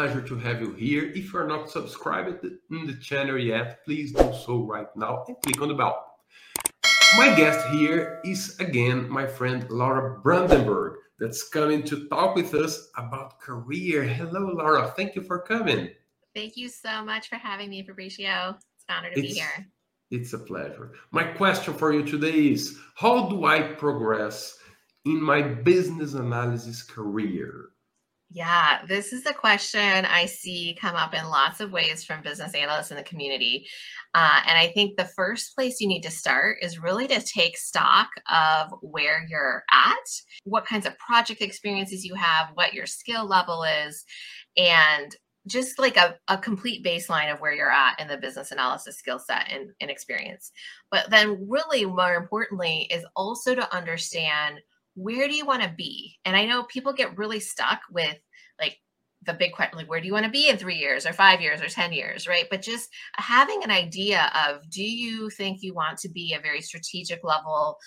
pleasure to have you here. If you're not subscribed in the channel yet, please do so right now and click on the bell. My guest here is again my friend Laura Brandenburg that's coming to talk with us about career. Hello, Laura. Thank you for coming. Thank you so much for having me, Fabricio. It's an honor to it's, be here. It's a pleasure. My question for you today is How do I progress in my business analysis career? Yeah, this is a question I see come up in lots of ways from business analysts in the community. Uh, and I think the first place you need to start is really to take stock of where you're at, what kinds of project experiences you have, what your skill level is, and just like a, a complete baseline of where you're at in the business analysis skill set and, and experience. But then, really, more importantly, is also to understand where do you want to be? And I know people get really stuck with like the big question like where do you want to be in three years or five years or ten years right? But just having an idea of do you think you want to be a very strategic level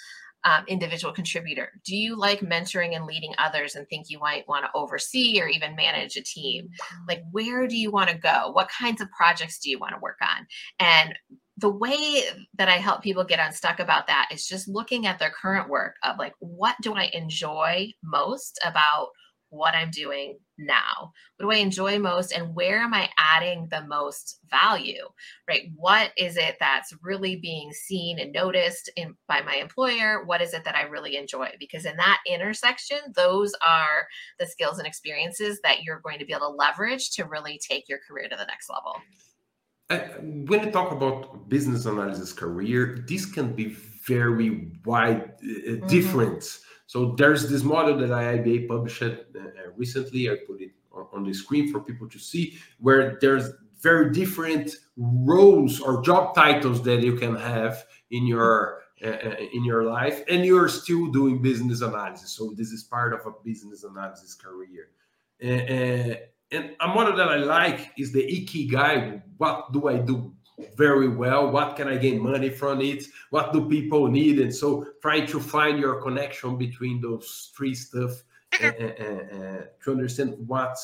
um, individual contributor? Do you like mentoring and leading others and think you might want to oversee or even manage a team? Like where do you want to go? What kinds of projects do you want to work on? And the way that I help people get unstuck about that is just looking at their current work of like, what do I enjoy most about what I'm doing now? What do I enjoy most? And where am I adding the most value? Right? What is it that's really being seen and noticed in, by my employer? What is it that I really enjoy? Because in that intersection, those are the skills and experiences that you're going to be able to leverage to really take your career to the next level when you talk about business analysis career, this can be very wide, uh, mm-hmm. different. So there's this model that IIBA published uh, recently. I put it on the screen for people to see, where there's very different roles or job titles that you can have in your uh, uh in your life, and you're still doing business analysis. So this is part of a business analysis career. Uh, and a model that I like is the Ikigai. What do I do very well? What can I gain money from it? What do people need? And so trying to find your connection between those three stuff uh, uh, to understand what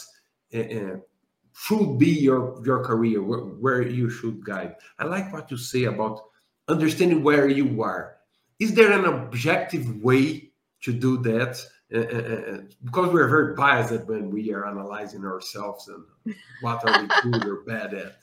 should be your your career, where, where you should guide. I like what you say about understanding where you are. Is there an objective way to do that? Uh, uh, uh, because we're very biased when we are analyzing ourselves and what are we good or bad at.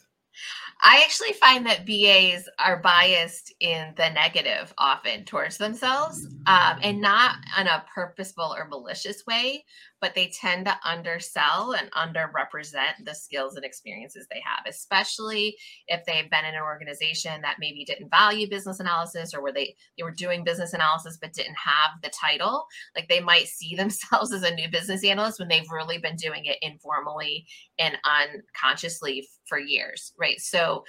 I actually find that BAs are biased in the negative often towards themselves um, and not in a purposeful or malicious way, but they tend to undersell and underrepresent the skills and experiences they have, especially if they've been in an organization that maybe didn't value business analysis or where they, they were doing business analysis but didn't have the title. Like they might see themselves as a new business analyst when they've really been doing it informally and unconsciously for years, right? So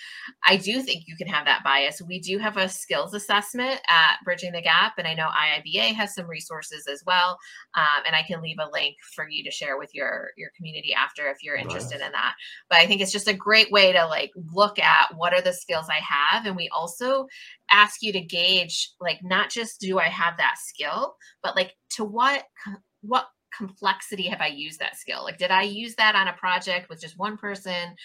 I do think you can have that bias. We do have a skills assessment at Bridging the Gap, and I know IIBA has some resources as well. Um, and I can leave a link for you to share with your your community after if you're interested in that. But I think it's just a great way to like look at what are the skills I have, and we also ask you to gauge like not just do I have that skill, but like to what what complexity have I used that skill? Like, did I use that on a project with just one person?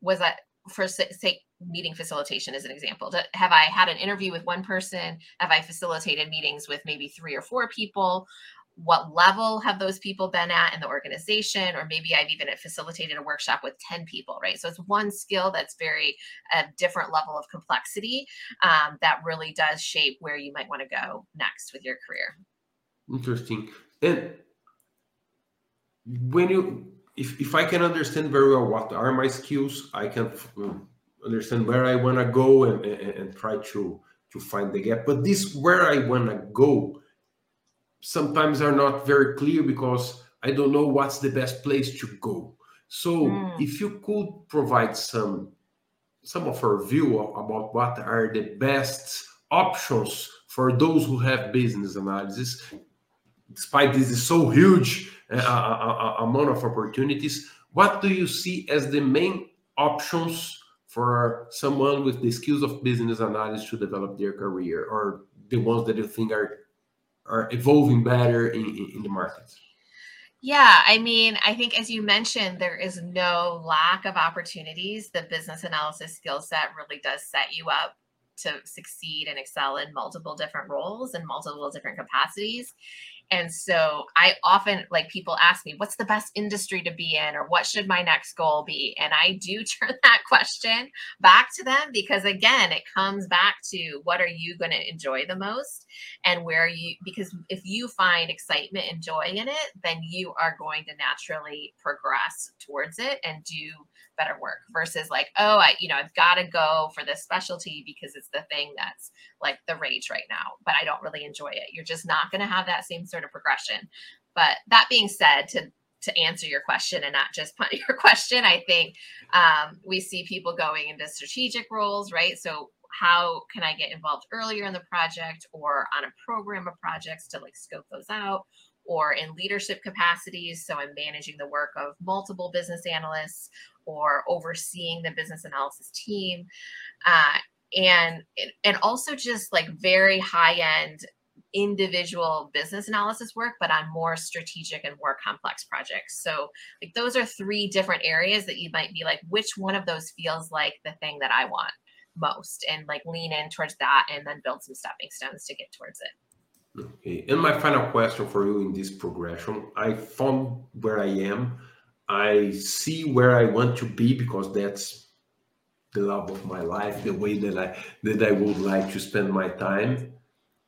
Was that for say meeting facilitation as an example have i had an interview with one person? Have i facilitated meetings with maybe three or four people? What level have those people been at in the organization? Or maybe i've even facilitated a workshop with 10 people right? So it's one skill that's very a different level of complexity um, that really does shape where you might want to go next with your career. Interesting. And when you if, if i can understand very well what are my skills i can um, understand where i want to go and, and, and try to to find the gap but this where i want to go sometimes are not very clear because I don't know what's the best place to go. So mm. if you could provide some some of our view about what are the best options for those who have business analysis, despite this is so huge uh, amount of opportunities, what do you see as the main options for someone with the skills of business analysis to develop their career, or the ones that you think are are evolving better in, in, in the market? Yeah, I mean, I think as you mentioned, there is no lack of opportunities. The business analysis skill set really does set you up to succeed and excel in multiple different roles and multiple different capacities. And so I often like people ask me, what's the best industry to be in or what should my next goal be? And I do turn that question back to them because again, it comes back to what are you going to enjoy the most and where you because if you find excitement and joy in it, then you are going to naturally progress towards it and do better work versus like, oh, I, you know, I've got to go for this specialty because it's the thing that's like the rage right now, but I don't really enjoy it. You're just not going to have that same sort of progression. But that being said, to to answer your question and not just punt your question, I think um, we see people going into strategic roles, right? So how can I get involved earlier in the project or on a program of projects to like scope those out? Or in leadership capacities. So I'm managing the work of multiple business analysts or overseeing the business analysis team. Uh, and and also just like very high end individual business analysis work but on more strategic and more complex projects. So like those are three different areas that you might be like which one of those feels like the thing that i want most? And like lean in towards that and then build some stepping stones to get towards it. Okay and my final question for you in this progression i found where i am i see where i want to be because that's the love of my life, the way that I that I would like to spend my time.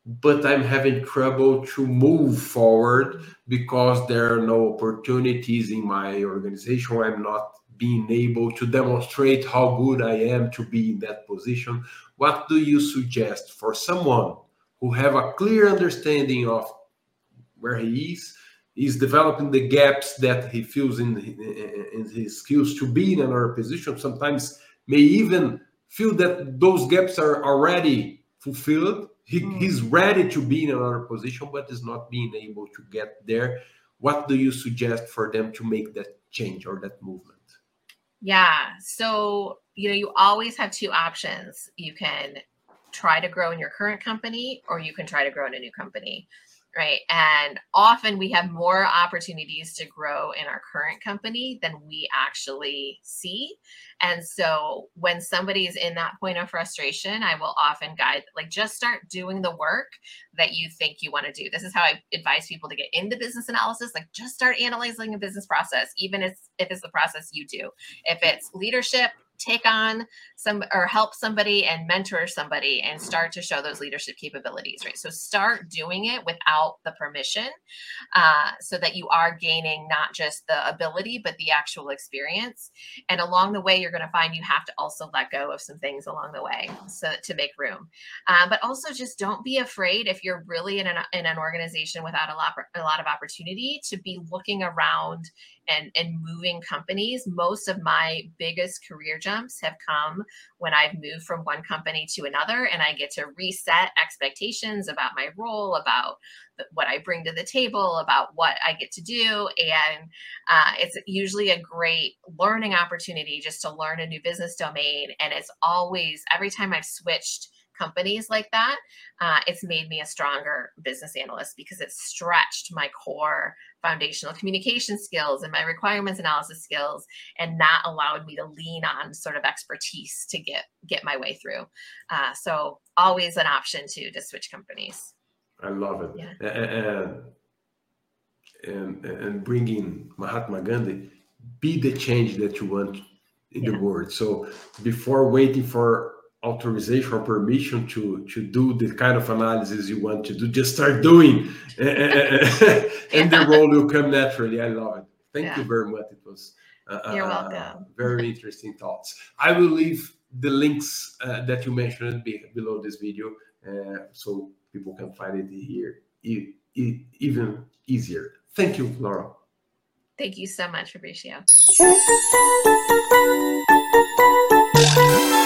But I'm having trouble to move forward because there are no opportunities in my organization. I'm not being able to demonstrate how good I am to be in that position. What do you suggest for someone who have a clear understanding of where he is, is developing the gaps that he feels in, in his skills to be in another position? Sometimes may even feel that those gaps are already fulfilled. He, mm. He's ready to be in another position, but is not being able to get there. What do you suggest for them to make that change or that movement? Yeah. So, you know, you always have two options. You can try to grow in your current company or you can try to grow in a new company right? And often we have more opportunities to grow in our current company than we actually see. And so when somebody is in that point of frustration, I will often guide, like, just start doing the work that you think you want to do. This is how I advise people to get into business analysis. Like, just start analyzing a business process, even if, if it's the process you do. If it's leadership, take on some or help somebody and mentor somebody and start to show those leadership capabilities right? So start doing it without the permission uh, so that you are gaining not just the ability but the actual experience. And along the way you're going to find you have to also let go of some things along the way so to make room. Uh, but also just don't be afraid if you're really in an, in an organization without a lot a lot of opportunity to be looking around and and moving companies most of my biggest career jumps have come when i've moved from one company to another and i get to reset expectations about my role about what i bring to the table about what i get to do and uh, it's usually a great learning opportunity just to learn a new business domain and it's always every time i've switched companies like that, uh, it's made me a stronger business analyst because it stretched my core foundational communication skills and my requirements analysis skills and that allowed me to lean on sort of expertise to get get my way through uh, so always an option to to switch companies i love it yeah. and, and and bringing mahatma gandhi be the change that you want in yeah. the world so before waiting for authorization or permission to to do the kind of analysis you want to do just start doing. And, and the role will come naturally. I love it. Thank yeah. you very much. It was uh, you're uh, welcome very interesting thoughts. I will leave the links uh, that you mentioned be, below this video uh, so people can find it here e- e- even easier. Thank you laura. Thank you so much fabricio